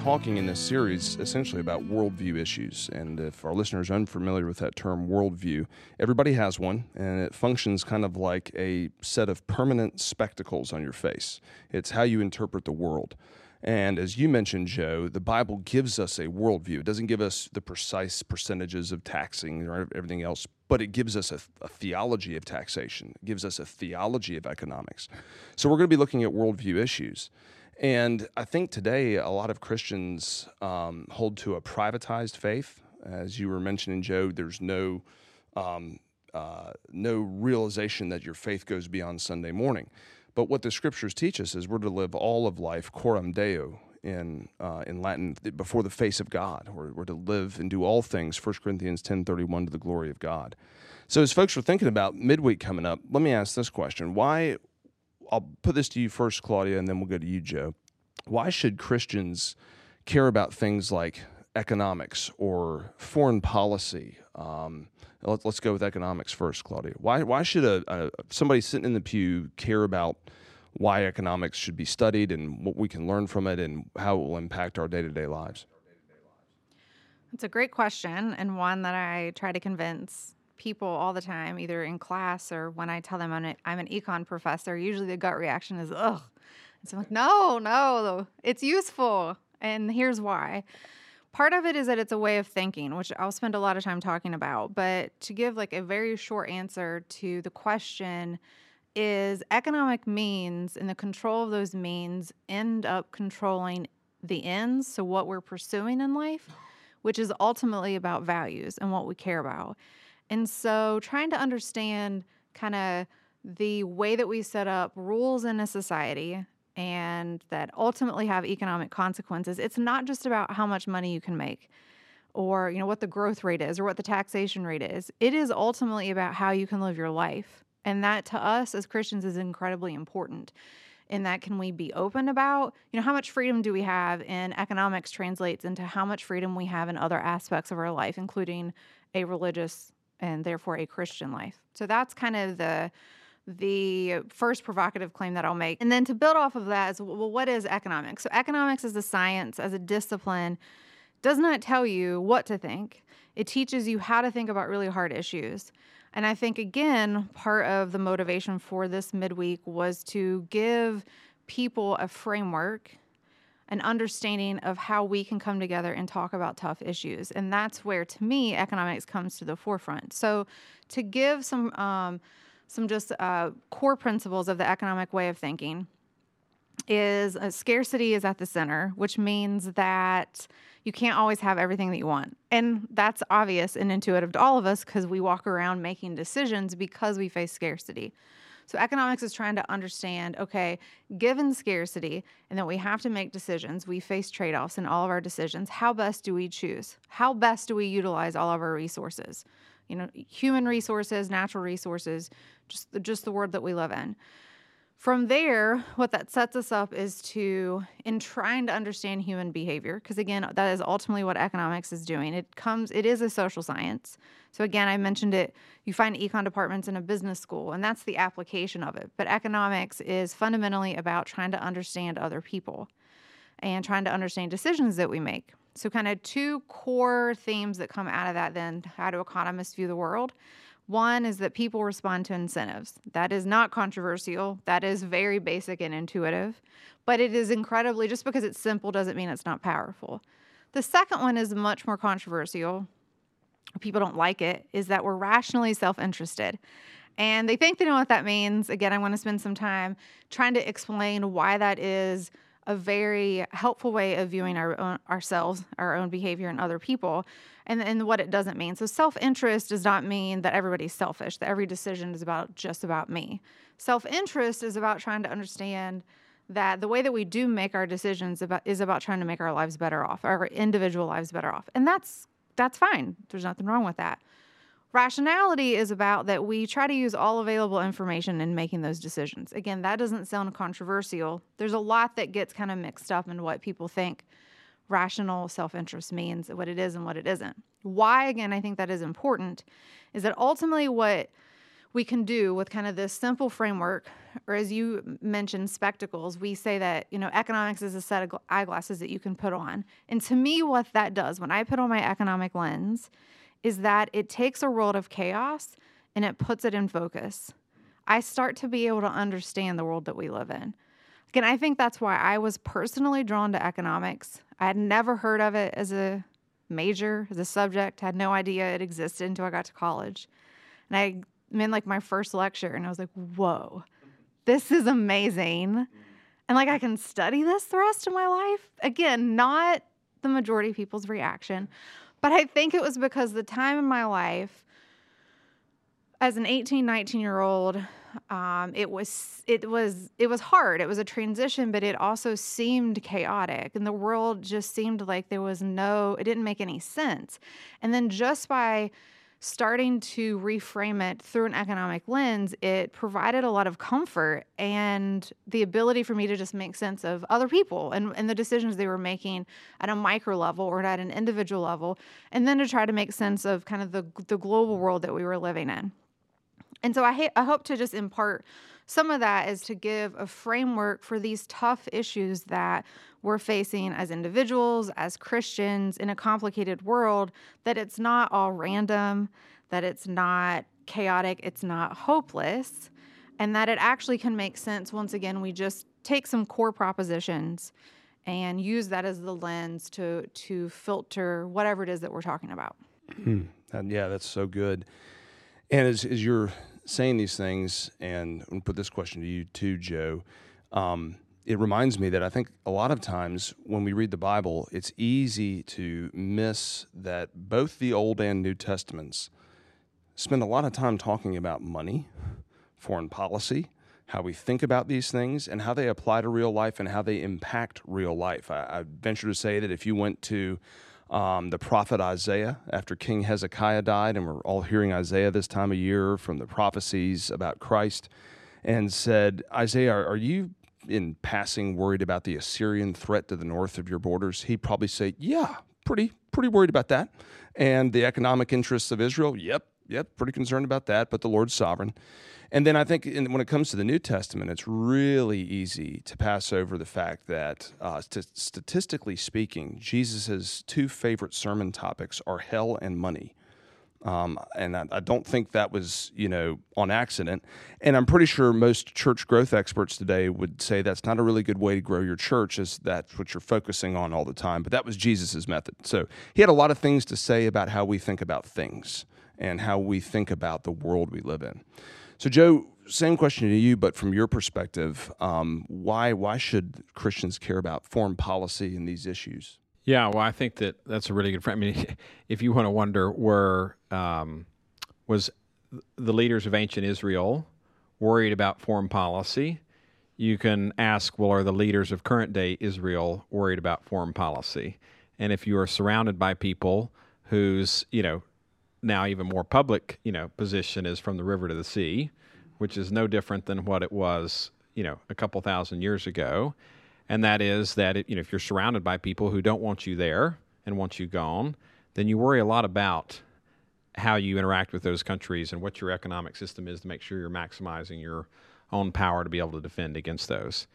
talking in this series essentially about worldview issues. And if our listeners are unfamiliar with that term, worldview, everybody has one, and it functions kind of like a set of permanent spectacles on your face. It's how you interpret the world. And as you mentioned, Joe, the Bible gives us a worldview. It doesn't give us the precise percentages of taxing or everything else, but it gives us a, a, theology of taxation. It gives us a theology of economics. So we're going to be looking at worldview issues. And I think today a lot of Christians um, hold to a privatized faith. As you were mentioning, Joe, there's no um, uh, no realization that your faith goes beyond Sunday morning. But what the scriptures teach us is we're to live all of life coram deo in uh, in Latin before the face of God. We're, we're to live and do all things. 1 Corinthians ten thirty one to the glory of God. So as folks are thinking about midweek coming up, let me ask this question: Why? I'll put this to you first, Claudia, and then we'll go to you, Joe. Why should Christians care about things like economics or foreign policy? Um, let, us go with economics first, Claudia. Why why should a, a somebody sitting in the pew care about why economics should be studied and what we can learn from it and how it will impact our day to day lives? It's a great question and one that I try to convince people all the time, either in class or when I tell them I'm, a, I'm an econ professor. Usually the gut reaction is, ugh. And so I'm like, no, no, it's useful. And here's why. Part of it is that it's a way of thinking, which I'll spend a lot of time talking about. But to give like a very short answer to the question, is economic means and the control of those means end up controlling the ends, so what we're pursuing in life, which is ultimately about values and what we care about. And so trying to understand kind of the way that we set up rules in a society and that ultimately have economic consequences. It's not just about how much money you can make or you know what the growth rate is or what the taxation rate is. It is ultimately about how you can live your life. And that to us as Christians is incredibly important. And that can we be open about, you know, how much freedom do we have in economics translates into how much freedom we have in other aspects of our life, including a religious and therefore a Christian life. So that's kind of the the first provocative claim that I'll make. And then to build off of that is well, what is economics? So, economics as a science, as a discipline, does not tell you what to think. It teaches you how to think about really hard issues. And I think, again, part of the motivation for this midweek was to give people a framework, an understanding of how we can come together and talk about tough issues. And that's where, to me, economics comes to the forefront. So, to give some, um, some just uh, core principles of the economic way of thinking is uh, scarcity is at the center, which means that you can't always have everything that you want. And that's obvious and intuitive to all of us because we walk around making decisions because we face scarcity. So, economics is trying to understand okay, given scarcity and that we have to make decisions, we face trade offs in all of our decisions. How best do we choose? How best do we utilize all of our resources? you know, human resources, natural resources, just just the world that we live in. From there, what that sets us up is to, in trying to understand human behavior, because again, that is ultimately what economics is doing. It comes, it is a social science. So again, I mentioned it, you find econ departments in a business school, and that's the application of it. But economics is fundamentally about trying to understand other people and trying to understand decisions that we make. So, kind of two core themes that come out of that then how do economists view the world? One is that people respond to incentives. That is not controversial. That is very basic and intuitive, but it is incredibly, just because it's simple doesn't mean it's not powerful. The second one is much more controversial. People don't like it, is that we're rationally self interested. And they think they know what that means. Again, I want to spend some time trying to explain why that is a very helpful way of viewing our own, ourselves, our own behavior, and other people, and, and what it doesn't mean. So, self interest does not mean that everybody's selfish, that every decision is about just about me. Self interest is about trying to understand that the way that we do make our decisions about is about trying to make our lives better off, our individual lives better off, and that's that's fine. There's nothing wrong with that. Rationality is about that we try to use all available information in making those decisions. Again, that doesn't sound controversial. There's a lot that gets kind of mixed up in what people think rational self interest means, what it is and what it isn't. Why, again, I think that is important is that ultimately what we can do with kind of this simple framework, or as you mentioned, spectacles, we say that, you know, economics is a set of eyeglasses that you can put on. And to me, what that does when I put on my economic lens is that it takes a world of chaos and it puts it in focus. I start to be able to understand the world that we live in. Again, I think that's why I was personally drawn to economics. I had never heard of it as a major, as a subject, had no idea it existed until I got to college. And I I'm in like my first lecture and I was like, whoa, this is amazing. And like I can study this the rest of my life. Again, not the majority of people's reaction, but I think it was because the time in my life as an 18, 19 year old, um, it was it was it was hard. It was a transition, but it also seemed chaotic, and the world just seemed like there was no. It didn't make any sense. And then just by starting to reframe it through an economic lens, it provided a lot of comfort and the ability for me to just make sense of other people and, and the decisions they were making at a micro level or at an individual level, and then to try to make sense of kind of the, the global world that we were living in. And so I, ha- I hope to just impart some of that is to give a framework for these tough issues that we're facing as individuals, as Christians in a complicated world, that it's not all random, that it's not chaotic, it's not hopeless, and that it actually can make sense once again we just take some core propositions and use that as the lens to to filter whatever it is that we're talking about. Mm, and yeah, that's so good. And as, as you're saying these things, and I'm to put this question to you too, Joe. Um, it reminds me that I think a lot of times when we read the Bible, it's easy to miss that both the Old and New Testaments spend a lot of time talking about money, foreign policy, how we think about these things, and how they apply to real life and how they impact real life. I, I venture to say that if you went to um, the prophet Isaiah after King Hezekiah died, and we're all hearing Isaiah this time of year from the prophecies about Christ, and said, Isaiah, are, are you in passing worried about the Assyrian threat to the north of your borders? He'd probably say, Yeah, pretty, pretty worried about that. And the economic interests of Israel, yep, yep, pretty concerned about that, but the Lord's sovereign. And then I think in, when it comes to the New Testament, it's really easy to pass over the fact that, uh, st- statistically speaking, Jesus' two favorite sermon topics are hell and money. Um, and I, I, don't think that was, you know, on accident. And I'm pretty sure most church growth experts today would say that's not a really good way to grow your church, as that's what you're focusing on all the time. But that was Jesus' method. So he had a lot of things to say about how we think about things and how we think about the world we live in. So, Joe, same question to you, but from your perspective, um, why why should Christians care about foreign policy and these issues? Yeah, well, I think that that's a really good. Friend. I mean, if you want to wonder, were um, was the leaders of ancient Israel worried about foreign policy? You can ask, well, are the leaders of current day Israel worried about foreign policy? And if you are surrounded by people whose, you know, now even more public, you know, position is from the river to the sea, which is no different than what it was, you know, a couple thousand years ago. And that is that it, you know, if you're surrounded by people who don't want you there and want you gone, then you worry a lot about how you interact with those countries and what your economic system is to make sure you're maximizing your own power to be able to defend against those.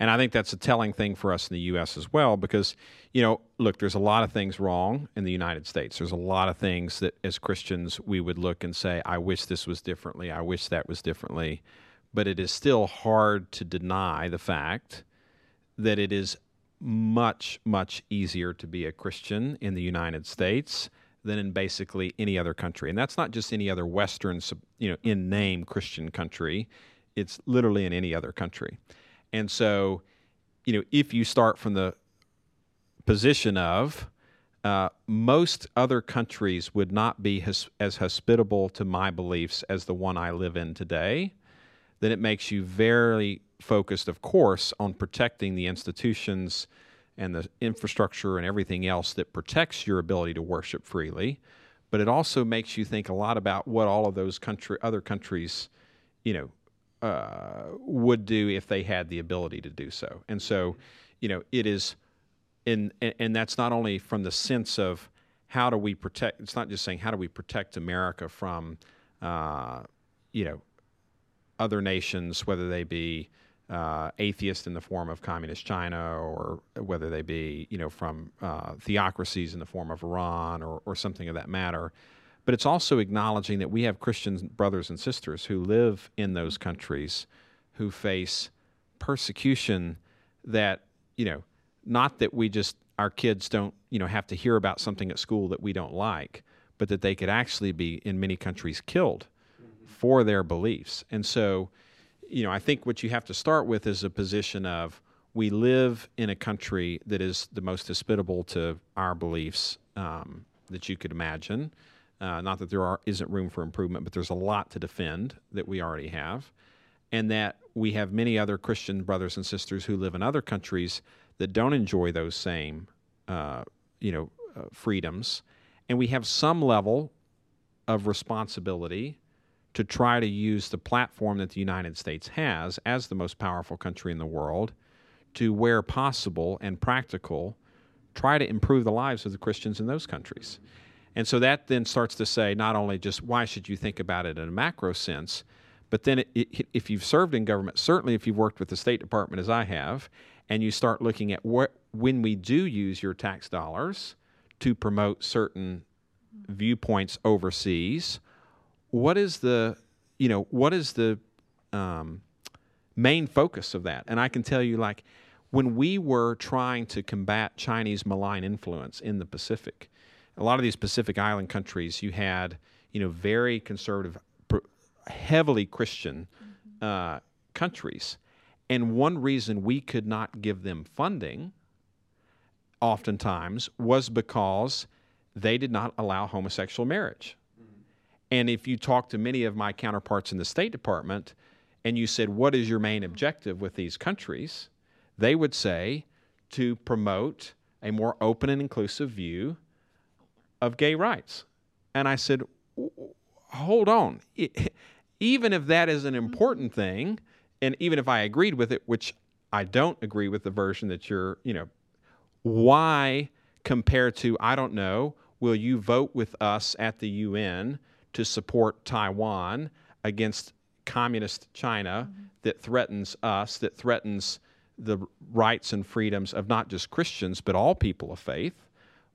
And I think that's a telling thing for us in the U.S. as well, because, you know, look, there's a lot of things wrong in the United States. There's a lot of things that as Christians we would look and say, I wish this was differently. I wish that was differently. But it is still hard to deny the fact that it is much, much easier to be a Christian in the United States than in basically any other country. And that's not just any other Western, you know, in name Christian country. It's literally in any other country. And so, you know, if you start from the position of uh, most other countries would not be as hospitable to my beliefs as the one I live in today, then it makes you very focused, of course, on protecting the institutions and the infrastructure and everything else that protects your ability to worship freely. But it also makes you think a lot about what all of those country, other countries, you know, would do if they had the ability to do so. And so, you know, it is, in, and that's not only from the sense of how do we protect. It's not just saying how do we protect America from, uh, you know, other nations, whether they be uh, atheist in the form of communist China, or whether they be you know from uh, theocracies in the form of Iran, or, or something of that matter. But it's also acknowledging that we have Christian brothers and sisters who live in those countries who face persecution that you know not that we just our kids don't you know have to hear about something at school that we don't like but that they could actually be in many countries killed for their beliefs and so you know, I think what you have to start with is a position of we live in a country that is the most hospitable to our beliefs um, that you could imagine. Uh, not that there are, isn't room for improvement, but there's a lot to defend that we already have. And that we have many other Christian brothers and sisters who live in other countries that don't enjoy those same, uh, you know, uh, freedoms. And we have some level of responsibility to try to use the platform that the United States has as the most powerful country in the world to, where possible and practical, try to improve the lives of the Christians in those countries. And so that then starts to say not only just why should you think about it in a macro sense, but then it, it, if you've served in government, certainly if you've worked with the State Department as I have, and you start looking at what, when we do use your tax dollars to promote certain viewpoints overseas what is the you know what is the um, main focus of that? And i can tell you like when we were trying to combat chinese malign influence in the pacific a lot of these pacific island countries you had you know very conservative heavily christian uh, countries. And one reason we could not give them funding oftentimes was because they did not allow homosexual marriage. And if you talk to many of my counterparts in the State Department and you said, What is your main objective with these countries? they would say to promote a more open and inclusive view of gay rights. And I said, Hold on. Even if that is an important thing, and even if I agreed with it, which I don't agree with the version that you're, you know, why compared to, I don't know, will you vote with us at the UN? to support Taiwan against communist China mm-hmm. that threatens us, that threatens the rights and freedoms of not just Christians, but all people of faith.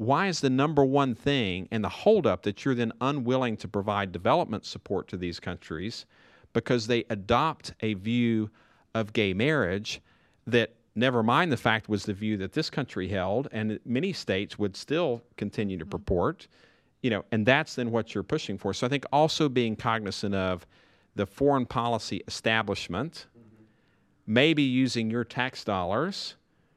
Why is the number one thing and the holdup that you're then unwilling to provide development support to these countries because they adopt a view of gay marriage that never mind the fact was the view that this country held and many states would still continue to mm-hmm. purport you know, and that's then what you're pushing for. So I think also being cognizant of the foreign policy establishment, mm-hmm. maybe using your tax dollars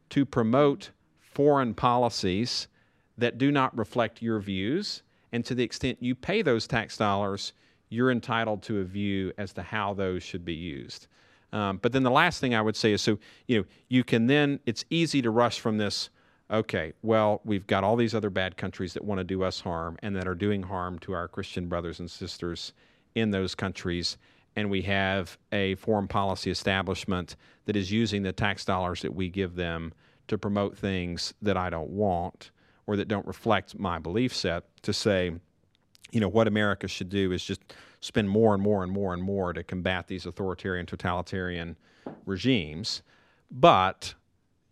to promote foreign policies that do not reflect your views. And to the extent you pay those tax dollars, you're entitled to a view as to how those should be used. Um, but then the last thing I would say is so, you know, you can then, it's easy to rush from this okay, well, we've got all these other bad countries that want to do us harm and that are doing harm to our Christian brothers and sisters in those countries. And we have a foreign policy establishment that is using the tax dollars that we give them to promote things that I don't want or that don't reflect my belief set to say, you know, what America should do is just spend more and more and more and more to combat these authoritarian, totalitarian regimes. But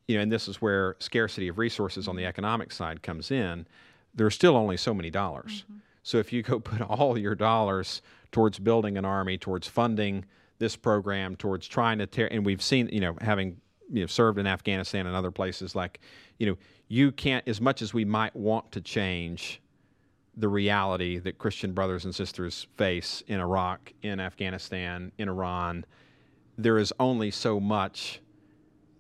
you know, and this is where scarcity of resources on the economic side comes in. There's still only so many dollars. Mm-hmm. So if you go put all your dollars towards building an army, towards funding this program, towards trying to tear, and we've seen, you know, having you know served in Afghanistan and other places, like, you know, you can't as much as we might want to change the reality that Christian brothers and sisters face in Iraq, in Afghanistan, in Iran. There is only so much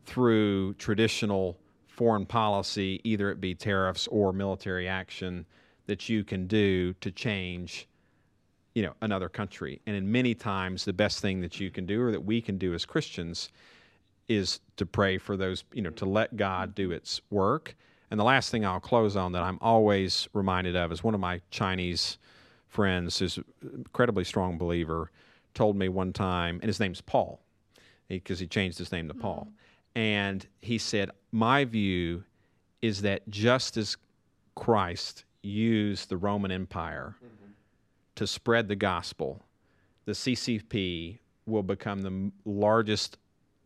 through traditional foreign policy, either it be tariffs or military action, that you can do to change you know another country and in many times the best thing that you can do or that we can do as christians is to pray for those you know to let god do its work. And the last thing i'll close on that i'm always reminded of is one of my chinese friends who's an incredibly strong believer told me one time and his name's paul because he, he, changed his name to paul. Mm-hmm and he said, My view is that just as Christ used the Roman Empire mm-hmm. to spread the gospel, the CCP will become the largest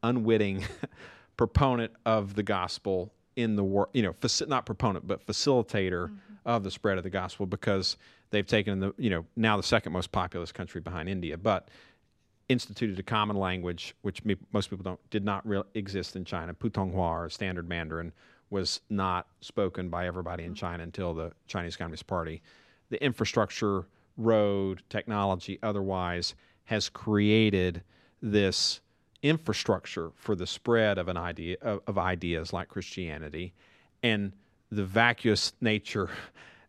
unwitting proponent of the gospel in the world, you know, faci- not proponent, but facilitator mm-hmm. of the spread of the gospel because they've taken the, you know, now the second most populous country behind India, but instituted a common language which me, most people don't did not re- exist in China. Putonghua or Standard Mandarin was not spoken by everybody in mm-hmm. China until the Chinese Communist Party. The infrastructure, road, technology, otherwise, has created this infrastructure for the spread of an idea of, of ideas like Christianity, and the vacuous nature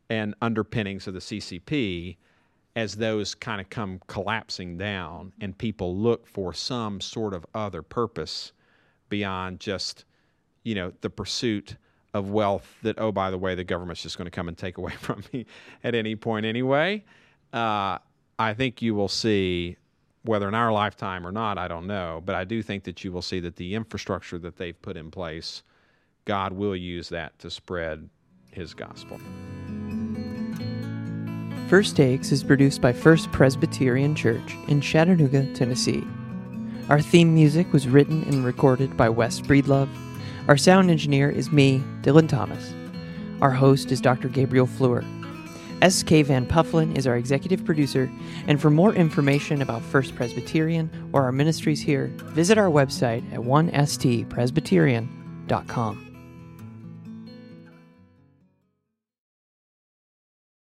and underpinnings of the CCP as those kind of come collapsing down and people look for some sort of other purpose beyond just you know the pursuit of wealth that oh by the way the government's just going to come and take away from me at any point anyway. Uh, i think you will see whether in our lifetime or not, I don't know. But I do think that you will see that the infrastructure that they've put in place, God will use that to spread his gospel. First Takes is produced by First Presbyterian Church in Chattanooga, Tennessee. Our theme music was written and recorded by Wes Breedlove. Our sound engineer is me, Dylan Thomas. Our host is Dr. Gabriel Fluhrer. S.K. Van Pufflin is our executive producer, and for more information about First Presbyterian or our ministries here, visit our website at 1stpresbyterian.com.